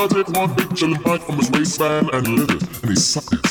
He take one big chillin' bite from his waistband and lit it, and he sucked it.